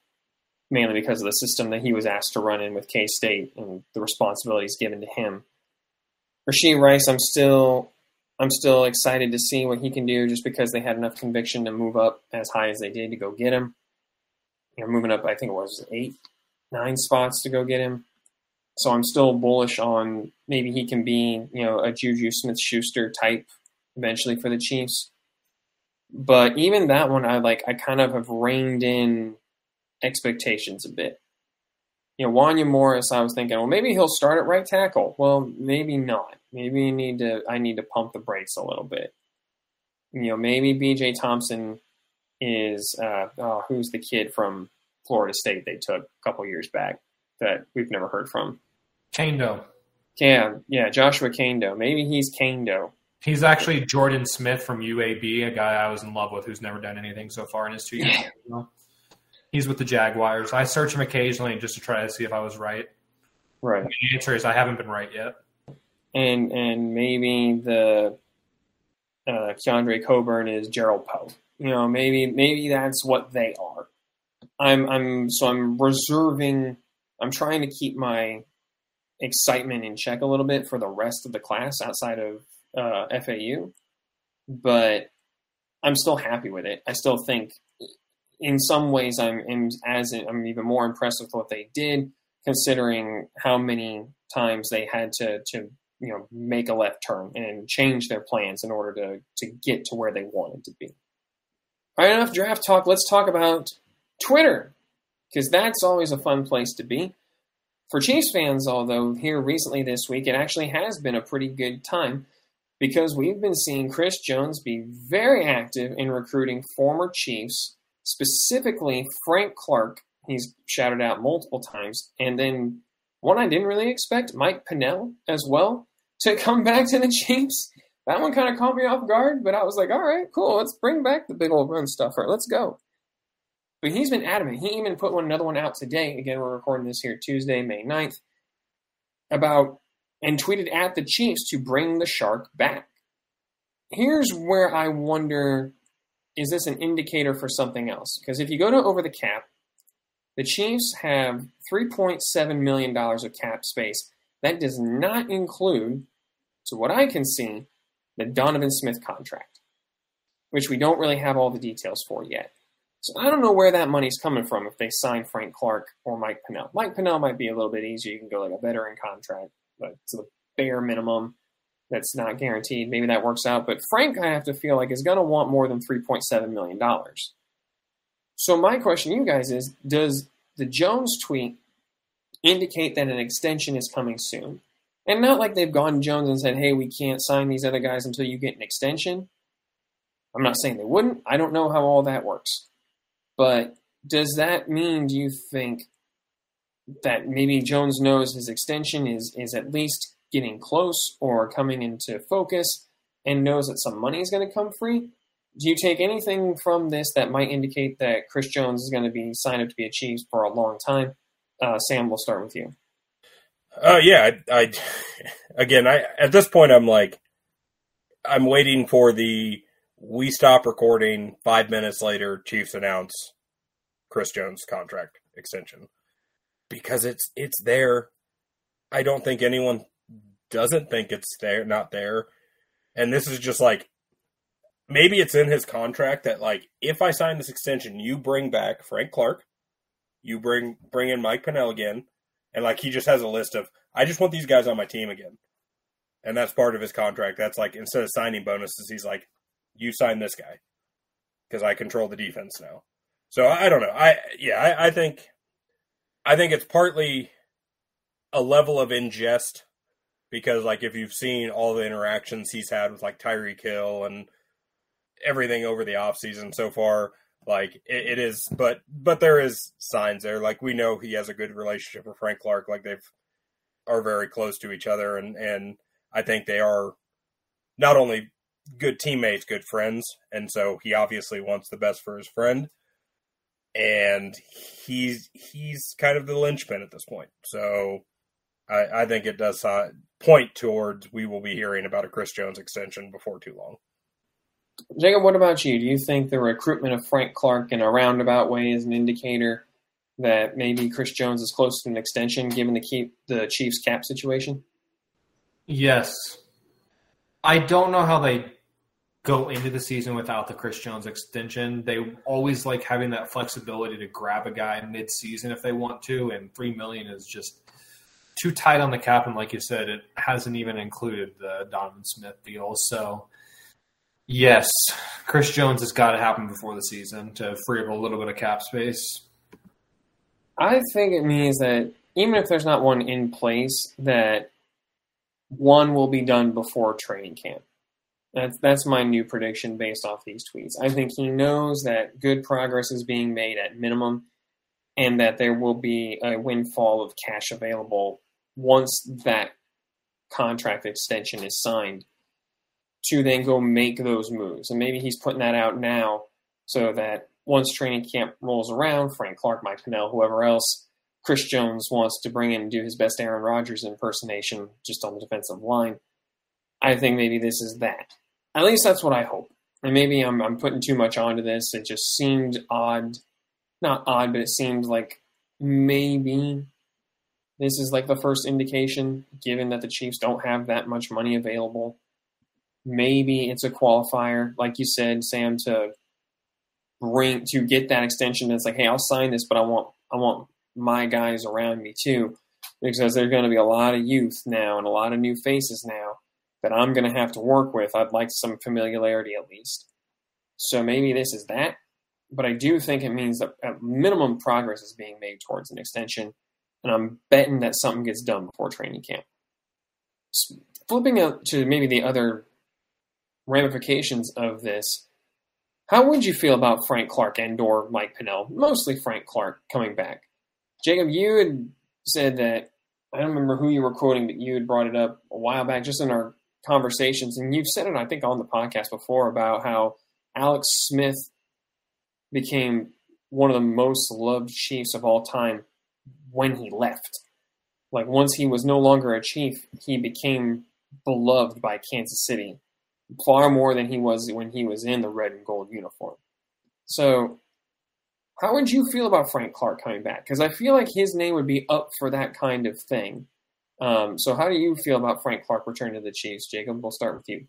mainly because of the system that he was asked to run in with K State and the responsibilities given to him. Rashee Rice, I'm still I'm still excited to see what he can do just because they had enough conviction to move up as high as they did to go get him you know, moving up, I think it was eight, nine spots to go get him. So I'm still bullish on maybe he can be, you know, a Juju Smith Schuster type eventually for the Chiefs. But even that one, I like, I kind of have reined in expectations a bit. You know, Wanya Morris, I was thinking, well, maybe he'll start at right tackle. Well, maybe not. Maybe you need to, I need to pump the brakes a little bit. You know, maybe BJ Thompson is uh, oh, who's the kid from Florida State they took a couple years back that we've never heard from? Kaindoh. Yeah, yeah, Joshua Kaindoh. Maybe he's Kaindoh. He's actually Jordan Smith from UAB, a guy I was in love with who's never done anything so far in his two years. He's with the Jaguars. I search him occasionally just to try to see if I was right. Right. the answer is I haven't been right yet. And and maybe the uh, Keondre Coburn is Gerald Poe. You know, maybe maybe that's what they are. I'm I'm so I'm reserving. I'm trying to keep my excitement in check a little bit for the rest of the class outside of uh, FAU, but I'm still happy with it. I still think, in some ways, I'm in, as I'm even more impressed with what they did, considering how many times they had to to you know make a left turn and change their plans in order to to get to where they wanted to be. All right, enough draft talk. Let's talk about Twitter. because that's always a fun place to be. For Chiefs fans, although here recently this week, it actually has been a pretty good time because we've been seeing Chris Jones be very active in recruiting former Chiefs, specifically Frank Clark. He's shouted out multiple times. And then one I didn't really expect, Mike Pennel as well, to come back to the Chiefs. That one kind of caught me off guard, but I was like, all right, cool, let's bring back the big old run stuffer. Let's go. But he's been adamant. He even put one another one out today. Again, we're recording this here Tuesday, May 9th, about and tweeted at the Chiefs to bring the shark back. Here's where I wonder is this an indicator for something else? Because if you go to over the cap, the Chiefs have $3.7 million of cap space. That does not include, to what I can see, the Donovan Smith contract, which we don't really have all the details for yet. So I don't know where that money's coming from if they sign Frank Clark or Mike Pennel. Mike Pennel might be a little bit easier. You can go like a veteran contract, but it's the bare minimum that's not guaranteed. Maybe that works out. But Frank, I have to feel like is going to want more than $3.7 million. So my question to you guys is, does the Jones tweet indicate that an extension is coming soon? And not like they've gone to Jones and said, hey, we can't sign these other guys until you get an extension. I'm not saying they wouldn't. I don't know how all that works. But does that mean, do you think, that maybe Jones knows his extension is, is at least getting close or coming into focus and knows that some money is going to come free? Do you take anything from this that might indicate that Chris Jones is going to be signed up to be a Chiefs for a long time? Uh, Sam, we'll start with you. Uh, yeah, I, I, again, I at this point, I'm like, I'm waiting for the we stop recording five minutes later. Chiefs announce Chris Jones contract extension because it's it's there. I don't think anyone doesn't think it's there, not there, and this is just like maybe it's in his contract that like if I sign this extension, you bring back Frank Clark, you bring bring in Mike Pennel again, and like he just has a list of I just want these guys on my team again. And that's part of his contract. That's like instead of signing bonuses, he's like, you sign this guy because I control the defense now. So I, don't know. I yeah, I, I think I think it's partly a level of ingest because like if you've seen all the interactions he's had with like Tyreek Hill and everything over the offseason so far, like it, it is but but there is signs there. Like we know he has a good relationship with Frank Clark, like they've are very close to each other and and I think they are not only good teammates, good friends, and so he obviously wants the best for his friend. And he's he's kind of the linchpin at this point. So I, I think it does uh, point towards we will be hearing about a Chris Jones extension before too long. Jacob, what about you? Do you think the recruitment of Frank Clark in a roundabout way is an indicator that maybe Chris Jones is close to an extension given the keep the Chiefs cap situation? Yes. I don't know how they go into the season without the Chris Jones extension. They always like having that flexibility to grab a guy mid-season if they want to, and three million is just too tight on the cap. And like you said, it hasn't even included the Donovan Smith deal. So yes, Chris Jones has got to happen before the season to free up a little bit of cap space. I think it means that even if there's not one in place, that one will be done before training camp. That's that's my new prediction based off these tweets. I think he knows that good progress is being made at minimum, and that there will be a windfall of cash available once that contract extension is signed to then go make those moves. And maybe he's putting that out now so that once training camp rolls around, Frank Clark, Mike Pennel, whoever else, Chris Jones wants to bring in and do his best Aaron Rodgers impersonation just on the defensive line. I think maybe this is that. At least that's what I hope. And maybe I'm, I'm putting too much onto this. It just seemed odd. Not odd, but it seemed like maybe this is like the first indication, given that the Chiefs don't have that much money available. Maybe it's a qualifier, like you said, Sam, to bring to get that extension. It's like, hey, I'll sign this, but I want I want my guys around me too, because there's going to be a lot of youth now and a lot of new faces now that I'm going to have to work with. I'd like some familiarity at least. So maybe this is that. but I do think it means that at minimum progress is being made towards an extension, and I'm betting that something gets done before training camp. Flipping out to maybe the other ramifications of this, how would you feel about Frank Clark and or Mike Pennel, mostly Frank Clark, coming back? Jacob, you had said that I don't remember who you were quoting, but you had brought it up a while back, just in our conversations, and you've said it, I think, on the podcast before about how Alex Smith became one of the most loved Chiefs of all time when he left. Like once he was no longer a Chief, he became beloved by Kansas City far more than he was when he was in the red and gold uniform. So, how would you feel about Frank Clark coming back? Because I feel like his name would be up for that kind of thing. Um, so, how do you feel about Frank Clark returning to the Chiefs, Jacob? We'll start with you.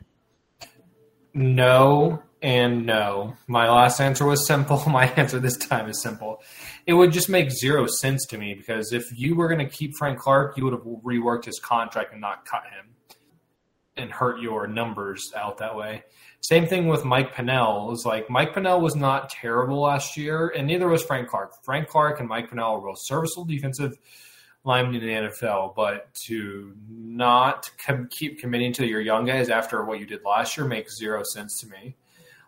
No and no. My last answer was simple. My answer this time is simple. It would just make zero sense to me because if you were going to keep Frank Clark, you would have reworked his contract and not cut him and hurt your numbers out that way. Same thing with Mike Pennel. It was like Mike Pennel was not terrible last year, and neither was Frank Clark. Frank Clark and Mike Pennel were both serviceable defensive linemen in the NFL, but to not com- keep committing to your young guys after what you did last year makes zero sense to me.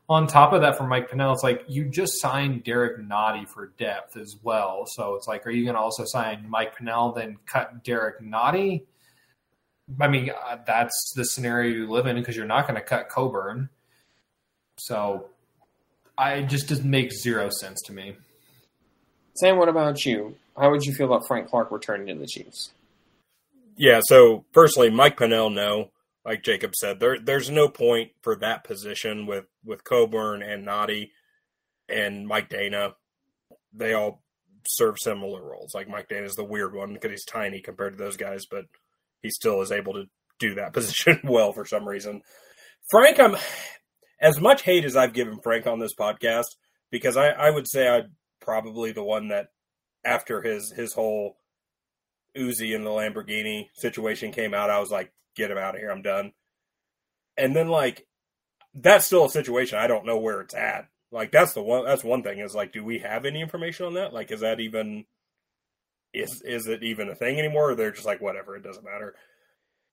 On top of that, for Mike Pennel, it's like you just signed Derrick Nnadi for depth as well. So it's like, are you going to also sign Mike Pennel, then cut Derrick Nnadi? I mean, uh, that's the scenario you live in because you're not going to cut Coburn. So I just doesn't make zero sense to me. Sam, what about you? How would you feel about Frank Clark returning to the Chiefs? Yeah, so personally, Mike Pennel, no. Like Jacob said, there there's no point for that position with with Coburn and Nnadi and Mike Danna. They all serve similar roles. Like Mike Danna is the weird one because he's tiny compared to those guys, but he still is able to do that position well for some reason. Frank, I'm as much hate as I've given Frank on this podcast because I, I would say I'm probably the one that after his his whole Uzi and the Lamborghini situation came out, I was like, get him out of here, I'm done. And then like that's still a situation I don't know where it's at. Like that's the one that's one thing is like, do we have any information on that? Like, is that even is is it even a thing anymore? Or they're just like whatever, it doesn't matter.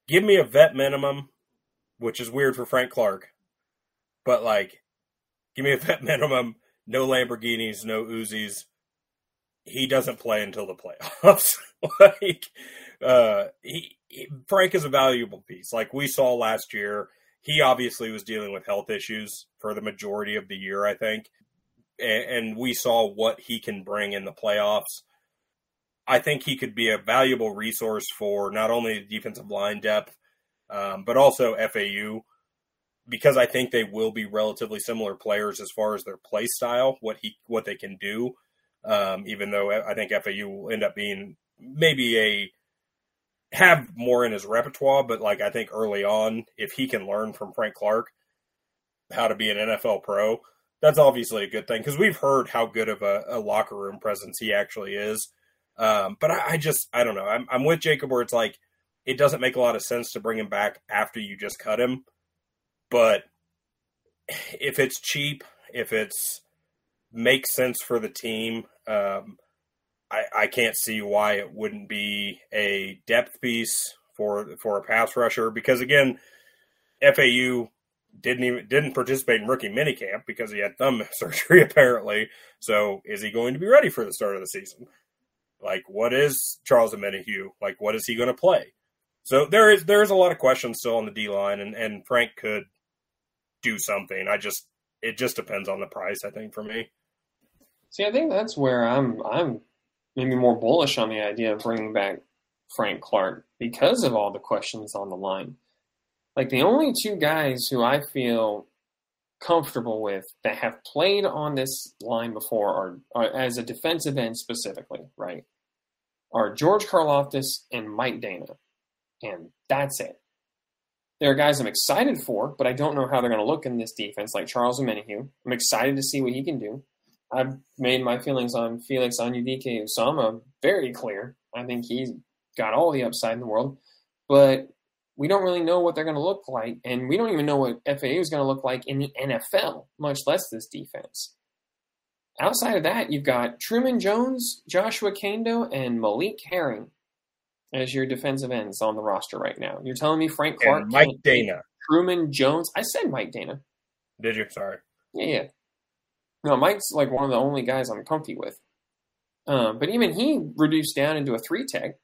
Give me a vet minimum, which is weird for Frank Clark, but like, give me a vet minimum. No Lamborghinis, no Uzis. He doesn't play until the playoffs. like, uh, he, he Frank is a valuable piece. Like we saw last year, he obviously was dealing with health issues for the majority of the year, I think. And, and we saw what he can bring in the playoffs. I think he could be a valuable resource for not only the defensive line depth, um, but also FAU, because I think they will be relatively similar players as far as their play style, what he what they can do. Um, even though I think FAU will end up being maybe a have more in his repertoire, but like I think early on, if he can learn from Frank Clark how to be an NFL pro, that's obviously a good thing because we've heard how good of a, a locker room presence he actually is. Um, but I, I, just I don't know. I'm, I'm with Jacob where it's like it doesn't make a lot of sense to bring him back after you just cut him. But if it's cheap, if it's makes sense for the team, um, I, I can't see why it wouldn't be a depth piece for for a pass rusher. Because again, FAU didn't even didn't participate in rookie minicamp because he had thumb surgery apparently. So is he going to be ready for the start of the season? Like, what is Charles Omenihu? Like, what is he going to play? So there is there is a lot of questions still on the D line, and and Frank could do something. I just it just depends on the price. I think for me. See, I think that's where I'm I'm maybe more bullish on the idea of bringing back Frank Clark because of all the questions on the line. Like the only two guys who I feel comfortable with that have played on this line before are, are as a defensive end specifically, right? Are George Karlaftis and Mike Danna. And that's it. There are guys I'm excited for, but I don't know how they're going to look in this defense, like Charles Omenihu. I'm excited to see what he can do. I've made my feelings on Felix Anudike-Uzomah very clear. I think he's got all the upside in the world, but we don't really know what they're going to look like, and we don't even know what FAU is going to look like in the NFL, much less this defense. outside of that, you've got Truman Jones, Joshua Kaindoh, and Malik Herring as your defensive ends on the roster right now. You're telling me Frank Clark, And Mike Danna. Truman Jones. I said Mike Danna. Did you? Sorry. Yeah, yeah. No, Mike's like one of the only guys I'm comfy with. Um, but even he reduced down into a three tech.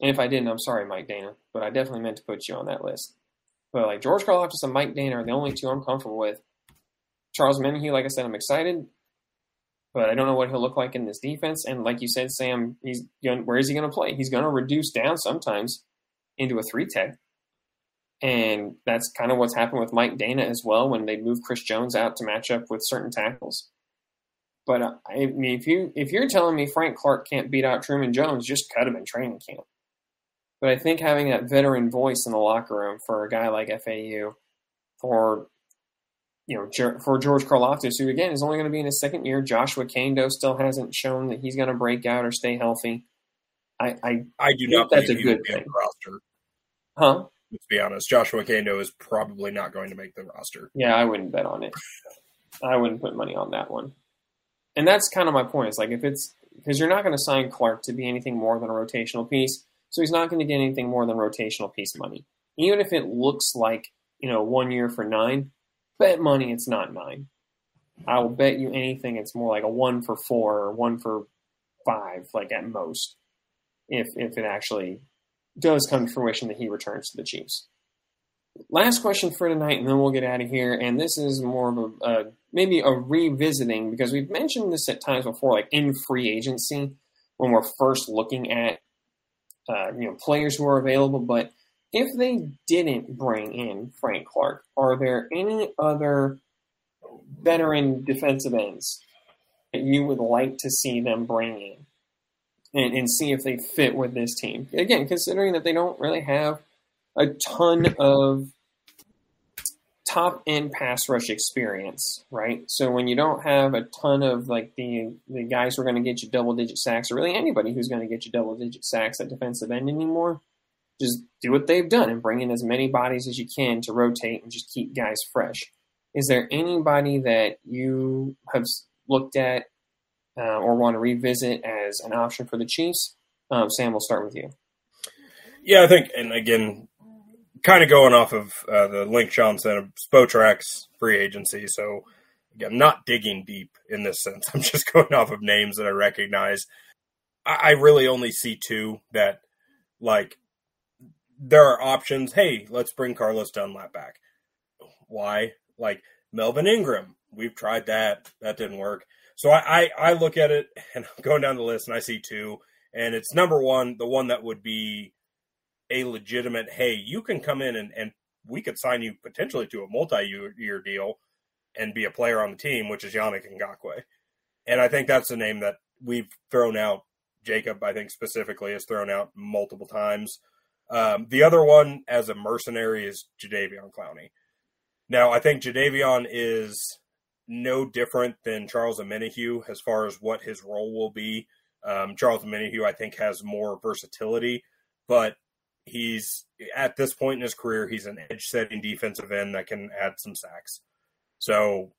And if I didn't, I'm sorry, Mike Danna. But I definitely meant to put you on that list. But like George Karlaftis and Mike Danna are the only two I'm comfortable with. Charles Omenihu, like I said, I'm excited, but I don't know what he'll look like in this defense. And like you said, Sam, he's going, where is he going to play? He's going to reduce down sometimes into a three tech, And that's kind of what's happened with Mike Danna as well when they move Chris Jones out to match up with certain tackles. But uh, I mean, if you if you're telling me Frank Clark can't beat out Truman Jones, just cut him in training camp. But I think having that veteran voice in the locker room for a guy like FAU, for you know for George Karlaftis, who again is only going to be in his second year, Joshua Kaindoh still hasn't shown that he's going to break out or stay healthy. I, I I do think not that's a good thing. roster. huh? Let's be honest. Joshua Kaindoh is probably not going to make the roster. Yeah, I wouldn't bet on it. I wouldn't put money on that one. And that's kind of my point. It's like if it's because you're not going to sign Clark to be anything more than a rotational piece, so he's not going to get anything more than rotational piece money. Even if it looks like you know one year for nine, bet money it's not nine. I will bet you anything it's more like a one for four or one for five, like at most, if if it actually does come to fruition that he returns to the Chiefs last question for tonight, and then we'll get out of here. And this is more of a maybe a revisiting because we've mentioned this at times before, like in free agency when we're first looking at uh, you know players who are available. But if they didn't bring in Frank Clark, are there any other veteran defensive ends that you would like to see them bring in? And, and see if they fit with this team. Again, considering that they don't really have a ton of top end pass rush experience, right? So when you don't have a ton of like the the guys who are going to get you double digit sacks, or really anybody who's going to get you double digit sacks at defensive end anymore, just do what they've done and bring in as many bodies as you can to rotate and just keep guys fresh. Is there anybody that you have looked at uh, or want to revisit as an option for the Chiefs? Um, Sam, we'll start with you. Yeah, I think, and again, kind of going off of uh, the link sent of Spotrac's free agency. So again, not digging deep in this sense. I'm just going off of names that I recognize. I, I really only see two that, like, there are options. Hey, let's bring Carlos Dunlap back. Why? Like Melvin Ingram. We've tried that. That didn't work. So I, I, I look at it and I'm going down the list and I see two. And it's number one, the one that would be a legitimate, hey, you can come in and, and we could sign you potentially to a multi year deal and be a player on the team, which is Yannick Ngakoue. And I think that's the name that we've thrown out. Jacob, I think specifically, has thrown out multiple times. Um, the other one as a mercenary is Jadeveon Clowney. Now, I think Jadeveon is no different than Charles Omenihu as far as what his role will be. Um, Charles Omenihu, I think, has more versatility, but he's at this point in his career, he's an edge setting defensive end that can add some sacks. So,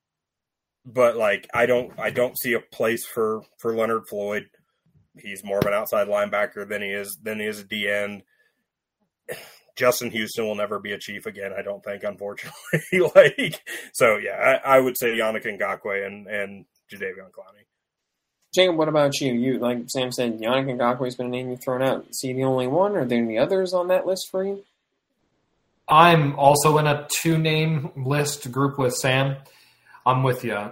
but like, I don't, I don't see a place for for Leonard Floyd. He's more of an outside linebacker than he is than he is a D end. Justin Houston will never be a chief again, I don't think, unfortunately. like, so yeah, I, I would say Yannick Ngakoue and and Jadeveon Clowney. Jacob, what about you? You like Sam said, Yannick Ngakoue's been a name you've thrown out. Is he the only one? Are there any others on that list for you? I'm also in a two name list group with Sam. I'm with you.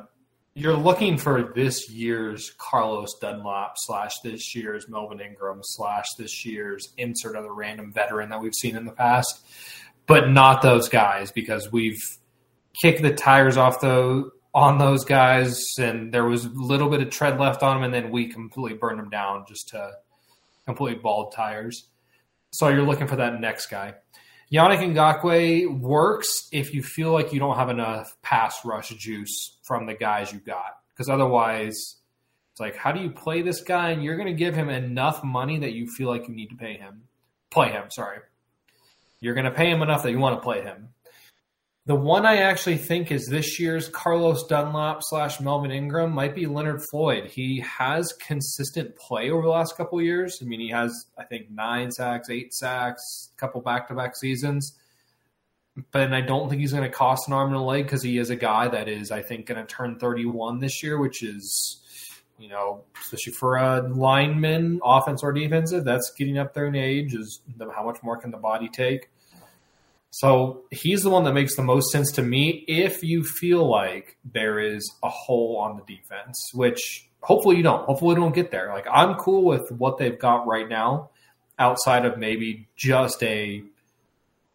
You're looking for this year's Carlos Dunlap slash this year's Melvin Ingram slash this year's insert other random veteran that we've seen in the past, but not those guys because we've kicked the tires off those on those guys and there was a little bit of tread left on them and then we completely burned them down just to completely bald tires. So you're looking for that next guy. Yannick Ngakoue works if you feel like you don't have enough pass rush juice from the guys you got. Because otherwise, it's like, how do you play this guy? And you're going to give him enough money that you feel like you need to pay him. Play him, sorry. You're going to pay him enough that you want to play him. The one I actually think is this year's Carlos Dunlap slash Melvin Ingram might be Leonard Floyd. He has consistent play over the last couple years. I mean, he has I think nine sacks, eight sacks, a couple back to back seasons. But I don't think he's going to cost an arm and a leg because he is a guy that is I think going to turn 31 this year, which is you know, especially for a lineman, offense or defensive, that's getting up there in age. Is how much more can the body take? So he's the one that makes the most sense to me if you feel like there is a hole on the defense, which hopefully you don't. Hopefully we don't get there. Like I'm cool with what they've got right now, outside of maybe just a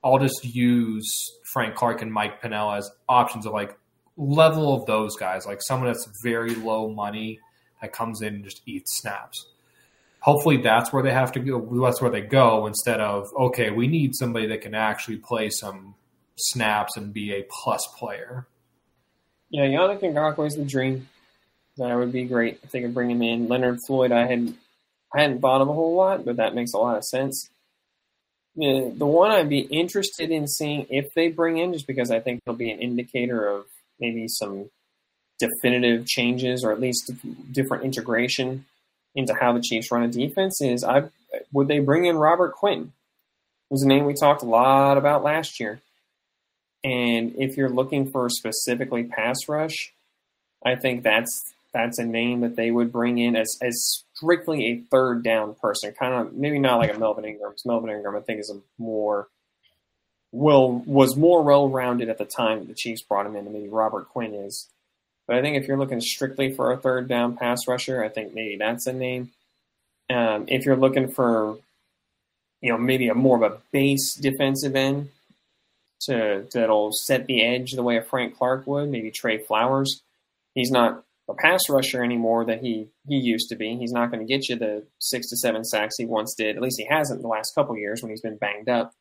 I'll just use Frank Clark and Mike Pennel as options of like level of those guys, like someone that's very low money that comes in and just eats snaps hopefully that's where they have to go. That's where they go instead of okay, we need somebody that can actually play some snaps and be a plus player. Yeah, Yannick Ngakoue is the dream. That would be great if they could bring him in. Leonard Floyd, I had I hadn't thought of a whole lot, but that makes a lot of sense. The, the one I'd be interested in seeing if they bring in, just because I think it'll be an indicator of maybe some definitive changes or at least different integration into how the Chiefs run a defense is I would they bring in Robert Quinn? Was a name we talked a lot about last year. And if you're looking for specifically pass rush, I think that's that's a name that they would bring in as as strictly a third down person, kind of maybe not like a Melvin Ingram. Melvin Ingram, I think, is a more well was more well rounded at the time that the Chiefs brought him in than maybe Robert Quinn is. But I think if you're looking strictly for a third down pass rusher, I think maybe that's a name. Um, if you're looking for, you know, maybe a more of a base defensive end to that'll set the edge the way a Frank Clark would, maybe Trey Flowers. He's not a pass rusher anymore that he he used to be. He's not going to get you the six to seven sacks he once did. At least he hasn't the last couple years when he's been banged up.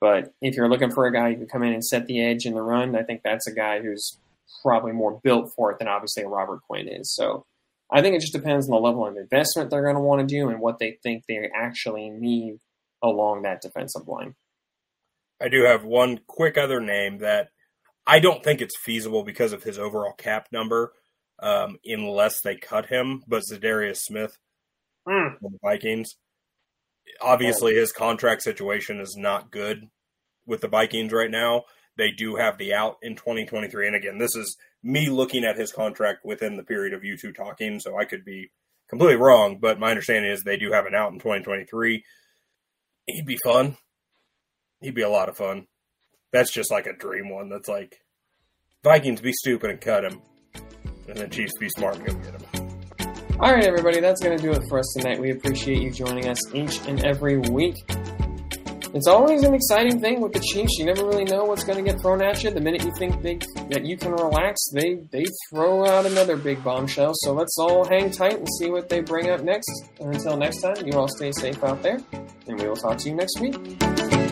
But if you're looking for a guy who can come in and set the edge in the run, I think that's a guy who's probably more built for it than obviously a Robert Quinn is. So I think it just depends on the level of investment they're going to want to do and what they think they actually need along that defensive line. I do have one quick other name that I don't think it's feasible because of his overall cap number, um, unless they cut him. But Za'Darius Smith mm. the Vikings. Obviously, his contract situation is not good with the Vikings right now. They do have the out in 2023. And again, this is me looking at his contract within the period of you two talking, so I could be completely wrong, but my understanding is they do have an out in 2023. He'd be fun. He'd be a lot of fun. That's just like a dream one. That's like Vikings be stupid and cut him, and then Chiefs be smart and go get him. All right, everybody, that's going to do it for us tonight. We appreciate you joining us each and every week it's always an exciting thing with the Chiefs. You never really know what's going to get thrown at you. The minute you think they, that you can relax, they they throw out another big bombshell. So let's all hang tight and see what they bring up next. And until next time, you all stay safe out there, and we will talk to you next week.